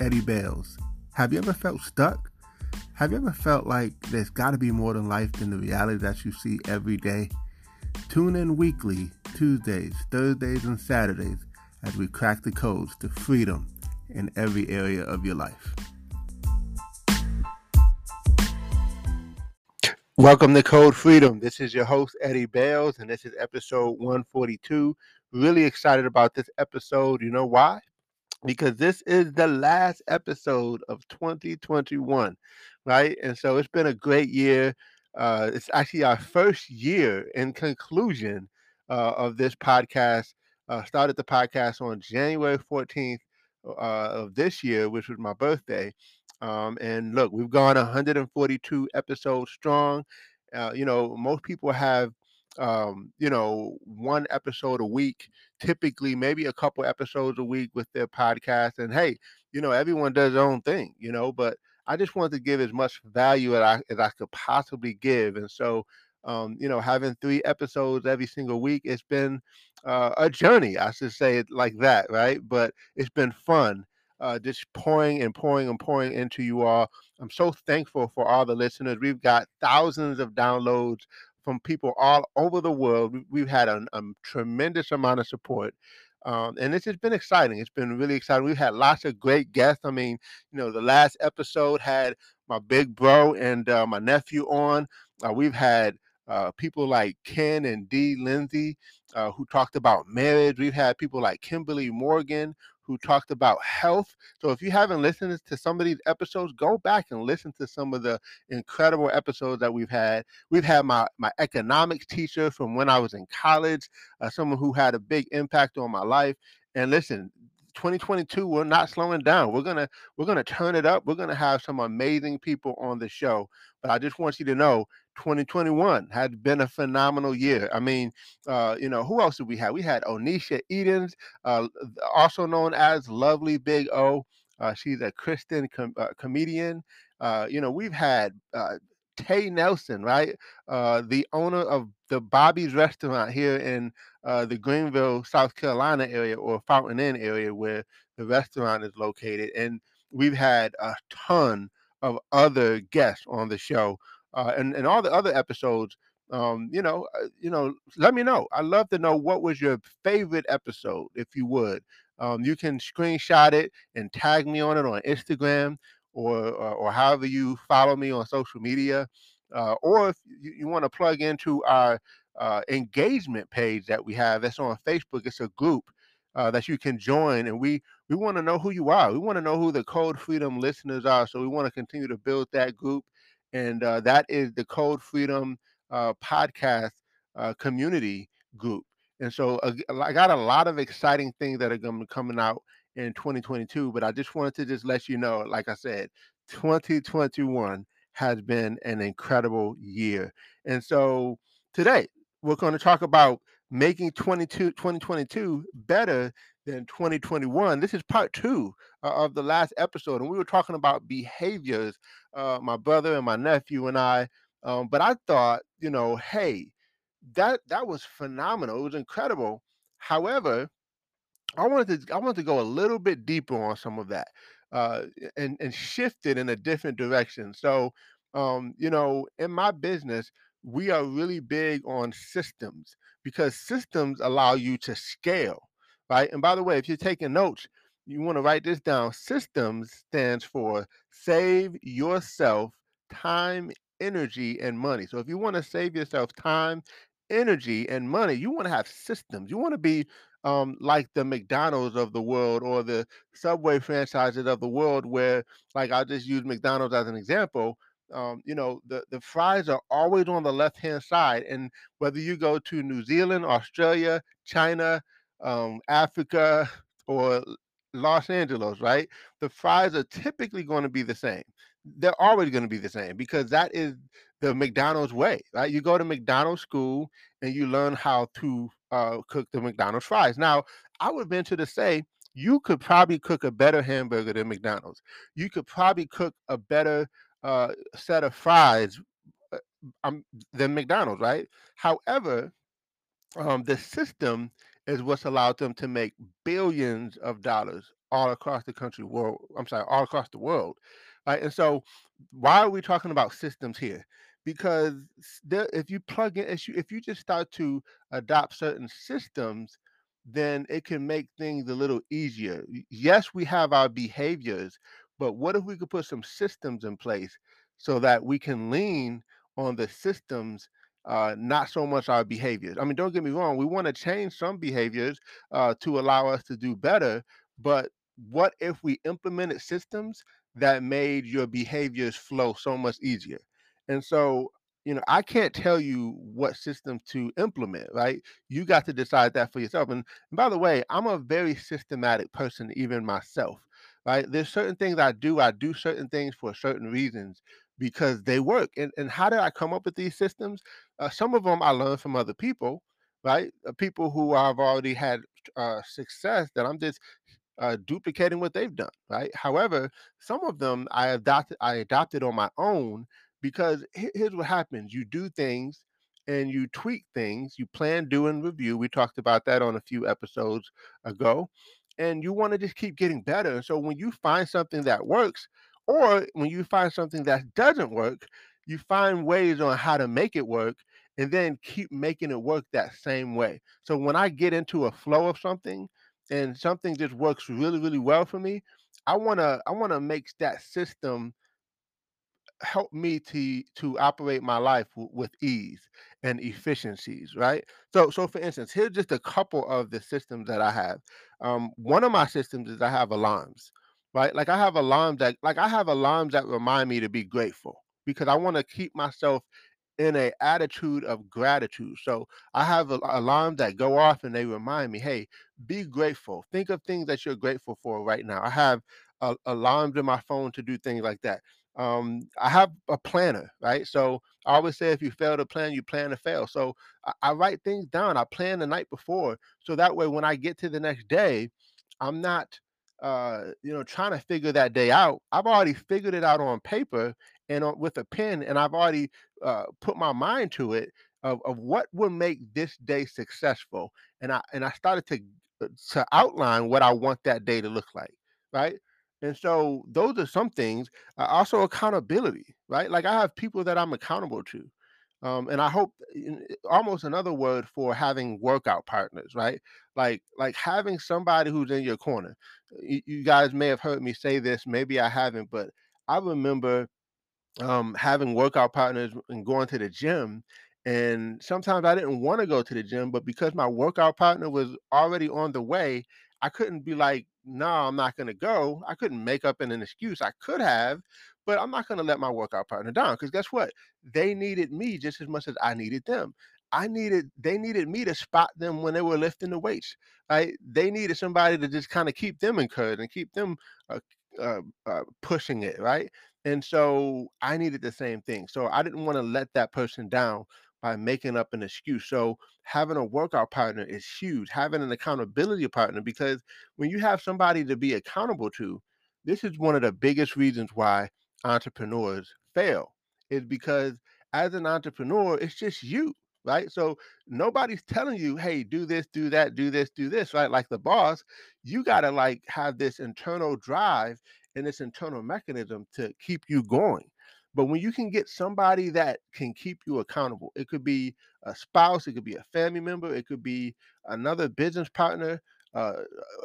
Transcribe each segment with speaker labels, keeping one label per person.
Speaker 1: Eddie Bails. Have you ever felt stuck? Have you ever felt like there's got to be more than life than the reality that you see every day? Tune in weekly, Tuesdays, Thursdays, and Saturdays as we crack the codes to freedom in every area of your life. Welcome to Code Freedom. This is your host, Eddie Bails, and this is episode 142. Really excited about this episode. You know why? Because this is the last episode of 2021, right? And so it's been a great year. Uh, it's actually our first year in conclusion uh, of this podcast. Uh, started the podcast on January 14th uh, of this year, which was my birthday. Um, and look, we've gone 142 episodes strong. Uh, you know, most people have um, you know, one episode a week, typically maybe a couple episodes a week with their podcast. And hey, you know, everyone does their own thing, you know, but I just wanted to give as much value as I, as I could possibly give. And so, um, you know, having three episodes every single week, it's been uh, a journey, I should say it like that, right? But it's been fun. Uh, just pouring and pouring and pouring into you all. I'm so thankful for all the listeners. We've got thousands of downloads from people all over the world. We've had a, a tremendous amount of support. Um, and this has been exciting. It's been really exciting. We've had lots of great guests. I mean, you know, the last episode had my big bro and uh, my nephew on. Uh, we've had uh, people like Ken and Dee Lindsay uh, who talked about marriage. We've had people like Kimberly Morgan who talked about health. So if you haven't listened to some of these episodes, go back and listen to some of the incredible episodes that we've had. We've had my my economics teacher from when I was in college, uh, someone who had a big impact on my life. And listen, 2022 we're not slowing down we're gonna we're gonna turn it up we're gonna have some amazing people on the show but i just want you to know 2021 had been a phenomenal year. I mean, uh, you know, who else did we have? We had Onisha Edens, uh, also known as Lovely Big O. Uh, she's a Christian com- uh, comedian. Uh, you know, we've had uh, Tay Nelson, right? the owner of the Bobby's restaurant here in the Greenville, South Carolina area or Fountain Inn area where the restaurant is located. And we've had a ton of other guests on the show uh, and and all the other episodes. Um, you know, uh, you know, let me know. I'd love to know what was your favorite episode, if you would. Um, you can screenshot it and tag me on it on Instagram or or, or however you follow me on social media. Uh, or if you, you want to plug into our uh, engagement page that we have that's on Facebook, it's a group uh, that you can join, and we we want to know who you are. We want to know who the Code Freedom listeners are. So we want to continue to build that group and uh, that is the Code Freedom uh, podcast uh, community group. And so uh, I got a lot of exciting things that are going to be coming out in 2022. But I just wanted to just let you know, like I said, 2021 has been an incredible year. And so today we're going to talk about making 22, 2022 better than 2021. This is part two uh, of the last episode, and we were talking about behaviors, uh, my brother and my nephew and I. Um, but I thought, you know, hey, that that was phenomenal. It was incredible. However, I wanted to I wanted to go a little bit deeper on some of that uh, and and shift it in a different direction. So, um, you know, in my business, we are really big on systems because systems allow you to scale right? And by the way, if you're taking notes, you want to write this down. Systems stands for save yourself time, energy, and money. So if you want to save yourself time, energy and money, you want to have systems. You want to be um, like the McDonald's of the world or the Subway franchises of the world, where, like, I'll just use McDonald's as an example. Um, you know, the, the fries are always on the left hand side. And whether you go to New Zealand, Australia, China, um, Africa, or Los Angeles, right? The fries are typically going to be the same. They're always going to be the same because that is the McDonald's way, right? You go to McDonald's school and you learn how to uh, cook the McDonald's fries. Now, I would venture to say you could probably cook a better hamburger than McDonald's. You could probably cook a better uh, set of fries uh, um, than McDonald's, right? However, um, the system is what's allowed them to make billions of dollars all across the country world i'm sorry all across the world right? And so why are we talking about systems here? Because there, if you plug in if you, if you just start to adopt certain systems then it can make things a little easier. Yes we have our behaviors but what if we could put some systems in place so that we can lean on the systems uh, not so much our behaviors. I mean, don't get me wrong, we want to change some behaviors uh, to allow us to do better. But what if we implemented systems that made your behaviors flow so much easier? And so, you know, I can't tell you what system to implement, right? You got to decide that for yourself. And, and by the way, I'm a very systematic person, even myself, right? There's certain things I do, I do certain things for certain reasons because they work. And, and how did I come up with these systems? Uh, some of them I learned from other people, right? Uh, people who I've already had uh, success that I'm just uh, duplicating what they've done, right? However, some of them I adopted I adopted on my own because here's what happens: you do things and you tweak things, you plan, do, and review. We talked about that on a few episodes ago, and you want to just keep getting better. So when you find something that works, or when you find something that doesn't work, you find ways on how to make it work and then keep making it work that same way. So when I get into a flow of something and something just works really, really well for me, I wanna I wanna make that system help me to to operate my life w- with ease and efficiencies right? So so for instance here's just a couple of the systems that i have. Um one of my systems is i have alarms right like i have alarms that like i have alarms that remind me to be grateful because i want to keep myself in a attitude of gratitude so i have alarms that go off and they remind me hey be grateful think of things that you're grateful for right now i have alarms in my phone to do things like that um, I have a planner, right? So I always say if you fail to plan, you plan to fail. So I, I write things down. I plan the night before. So that way when I get to the next day, I'm not uh, you know, trying to figure that day out. I've already figured it out on paper and on, with a pen, and I've already uh, put my mind to it of, of what will make this day successful. And I and I started to uh, to outline what I want that day to look like, right? And so those are some things. Uh, also accountability, right? Like I have people that I'm accountable to. Um, and I hope almost another word for having workout partners, right? Like like having somebody who's in your corner. You, you guys may have heard me say this, maybe I haven't, but I remember um, having workout partners and going to the gym. And sometimes I didn't want to go to the gym, but because my workout partner was already on the way, I couldn't be like, no, I'm not going to go. I couldn't make up an, an excuse. I could have, but I'm not going to let my workout partner down because guess what? They needed me just as much as I needed them. I needed, they needed me to spot them when they were lifting the weights. Right? They needed somebody to just kind of keep them encouraged and keep them uh, uh, uh, pushing it. Right? And so I needed the same thing. So I didn't want to let that person down by making up an excuse. So having a workout partner is huge. Having an accountability partner because when you have somebody to be accountable to, this is one of the biggest reasons why entrepreneurs fail. Is because as an entrepreneur, it's just you, right? So nobody's telling you, hey, do this, do that, do this, do this, right? Like the boss, you gotta like have this internal drive and this internal mechanism to keep you going. But when you can get somebody that can keep you accountable, it could be a spouse, it could be a family member, it could be another business partner, uh,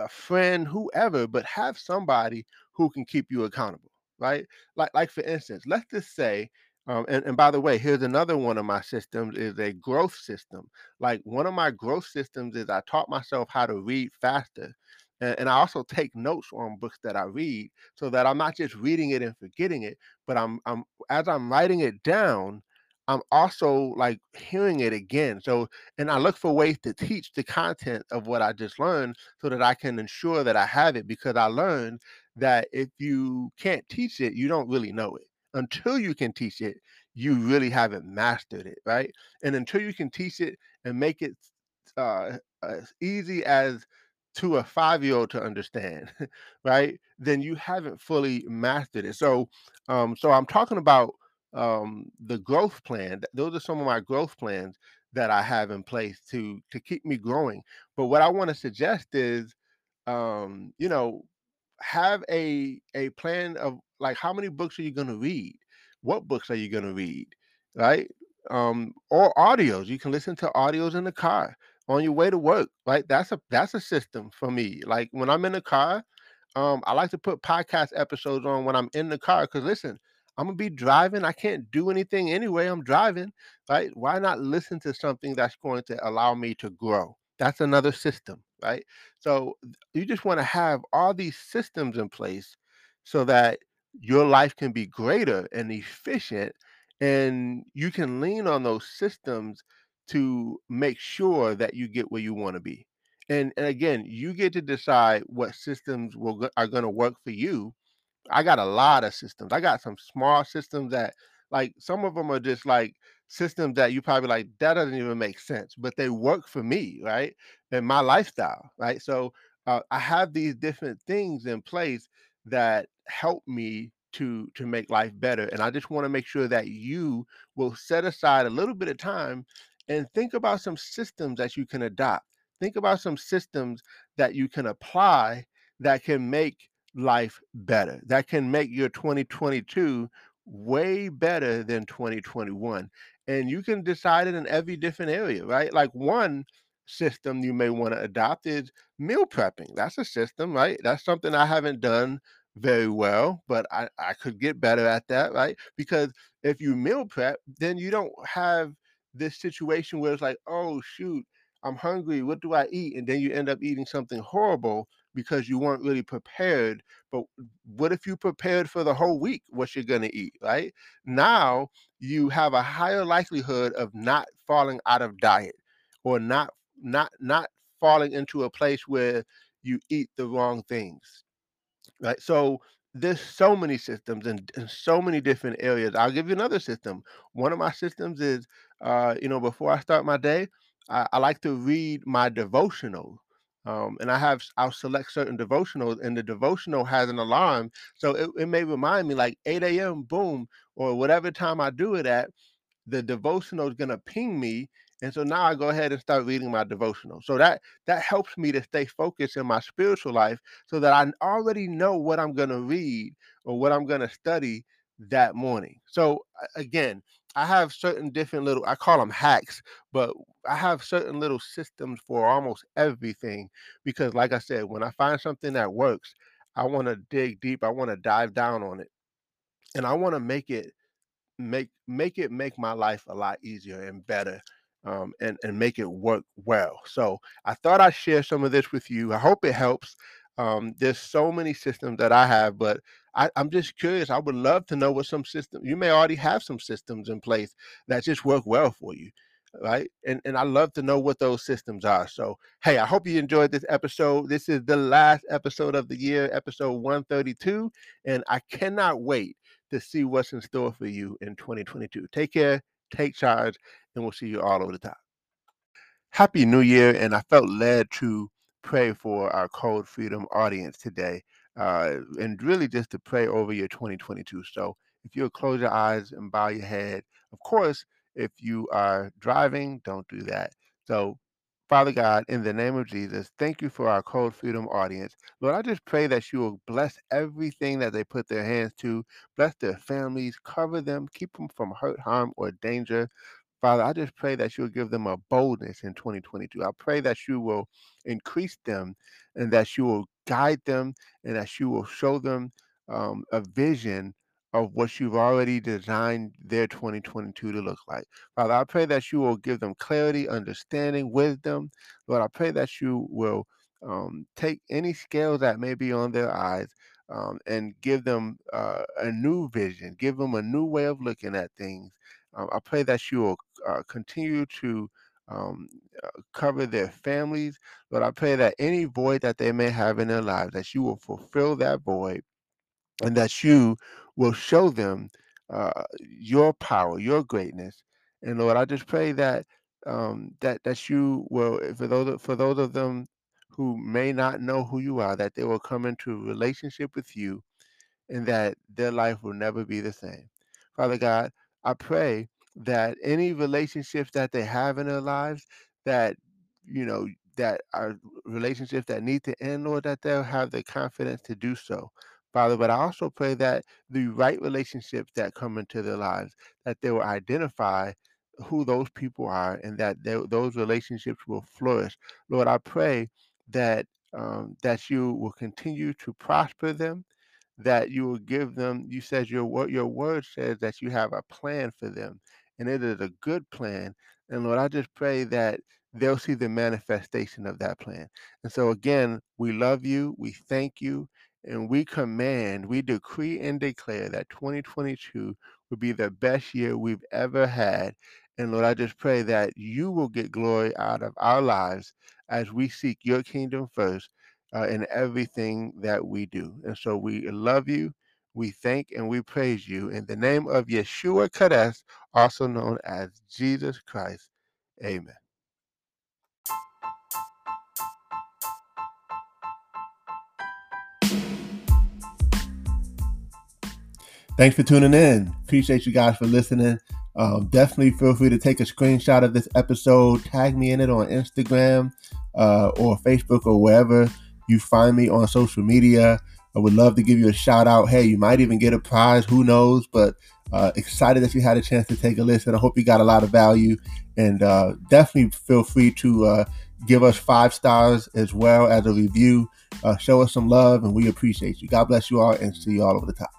Speaker 1: a friend, whoever, but have somebody who can keep you accountable, right? Like, like for instance, let's just say Um, and, and by the way, here's another one of my systems is a growth system. Like one of my growth systems is I taught myself how to read faster. And, and I also take notes on books that I read so that I'm not just reading it and forgetting it, but I'm I'm as I'm writing it down, I'm also like hearing it again. So and I look for ways to teach the content of what I just learned so that I can ensure that I have it because I learned that if you can't teach it, you don't really know it until you can teach it, you really haven't mastered it, right? And until you can teach it and make it uh, as easy as to a five year old to understand, right? Then you haven't fully mastered it. So, um, so I'm talking about um, the growth plan. Those are some of my growth plans that I have in place to to keep me growing. But what I want to suggest is, um, you know, have a a plan of like how many books are you going to read? What books are you going to read? Right? Um or audios you can listen to audios in the car on your way to work right? That's a that's a system for me. Like when i'm in the car um i like to put podcast episodes on when i'm in the car because listen i'm gonna be driving i can't do anything anyway i'm driving right? Why not listen to something that's going to allow me to grow that's another system right? So you just want to have all these systems in place so that your life can be greater and efficient and you can lean on those systems to make sure that you get where you want to be. And, and again you get to decide what systems will, are going to work for you. I got a lot of systems. I got some small systems that like some of them are just like systems that you probably like that doesn't even make sense, but they work for me, right? And my lifestyle, right? So uh, I have these different things in place that help me to to make life better. And I just want to make sure that you will set aside a little bit of time and think about some systems that you can adopt. Think about some systems that you can apply that can make life better. That can make your 2022 way better than 2021. And you can decide it in every different area, right? Like one system you may want to adopt is meal prepping. That's a system, right? That's something I haven't done very well, but I, I could get better at that, right? Because if you meal prep, then you don't have this situation where it's like, oh, shoot, I'm hungry. What do I eat? And then you end up eating something horrible because you weren't really prepared. But what if you prepared for the whole week what you're going to eat, right? Now you have a higher likelihood of not falling out of diet or not not not falling into a place where you eat the wrong things right? So there's so many systems and, and so many different areas. I'll give you another system. One of my systems is, uh, you know, before I start my day, I, I like to read my devotional. Um, and I have, I'll select certain devotionals, and the devotional has an alarm. So it, it may remind me like 8 a.m., boom, or whatever time I do it at the devotional is going to ping me and so now i go ahead and start reading my devotional so that that helps me to stay focused in my spiritual life so that i already know what i'm going to read or what i'm going to study that morning so again i have certain different little i call them hacks but i have certain little systems for almost everything because like i said when i find something that works i want to dig deep i want to dive down on it and i want to make it make make it make my life a lot easier and better um, and and make it work well. So I thought I'd share some of this with you. I hope it helps. Um, there's so many systems that I have, but I, I'm just curious. I would love to know what some system you may already have some systems in place that just work well for you. Right. And and I love to know what those systems are. So hey, I hope you enjoyed this episode. This is the last episode of the year, episode 132. And I cannot wait to see what's in store for you in 2022. Take care, take charge, and we'll see you all over the top. Happy New Year, and I felt led to pray for our Code Freedom audience today, uh, and really just to pray over your 2022. So, if you'll close your eyes and bow your head, of course, if you are driving, don't do that. So, Father God, in the name of Jesus, thank you for our Code Freedom audience. Lord, I just pray that you will bless everything that they put their hands to, bless their families, cover them, keep them from hurt, harm, or danger. Father, I just pray that you'll give them a boldness in 2022. I pray that you will increase them and that you will guide them and that you will show them um, a vision of what you've already designed their 2022 to look like. Father, I pray that you will give them clarity, understanding, wisdom. Lord, I pray that you will um, take any scales that may be on their eyes um, and give them uh, a new vision, give them a new way of looking at things. Um, I pray that you will uh, continue to um, uh, cover their families. Lord, I pray that any void that they may have in their lives, that you will fulfill that void and that you will show them uh, your power, your greatness. And Lord, I just pray that um, that that you will, for those for those of them who may not know who you are, that they will come into a relationship with you, and that their life will never be the same. Father God, I pray that any relationships that they have in their lives, that you know that are relationships that need to end, or that they'll have the confidence to do so. Father, but I also pray that the right relationships that come into their lives, that they will identify who those people are and that they, those relationships will flourish. Lord, I pray that um, that you will continue to prosper them, that you will give them. You said your word, your word says that you have a plan for them, and it is a good plan. And Lord, I just pray that they'll see the manifestation of that plan. And so again, we love you, we thank you, and we command, we decree and declare that 2022 will be the best year we've ever had. And Lord, I just pray that you will get glory out of our lives as we seek your kingdom first uh, in everything that we do. And so we love you, we thank and we praise you in the name of Yeshua Kadesh, also known as Jesus Christ. Amen. Thanks for tuning in. Appreciate you guys for listening. Um, definitely feel free to take a screenshot of this episode, tag me in it on Instagram uh, or Facebook or wherever you find me on social media. I would love to give you a shout out. Hey, you might even get a prize. Who knows? But uh, excited that you had a chance to take a listen. I hope you got a lot of value. And uh, definitely feel free to uh, give us five stars as well as a review. Uh, show us some love, and we appreciate you. God bless you all, and see you all over the top.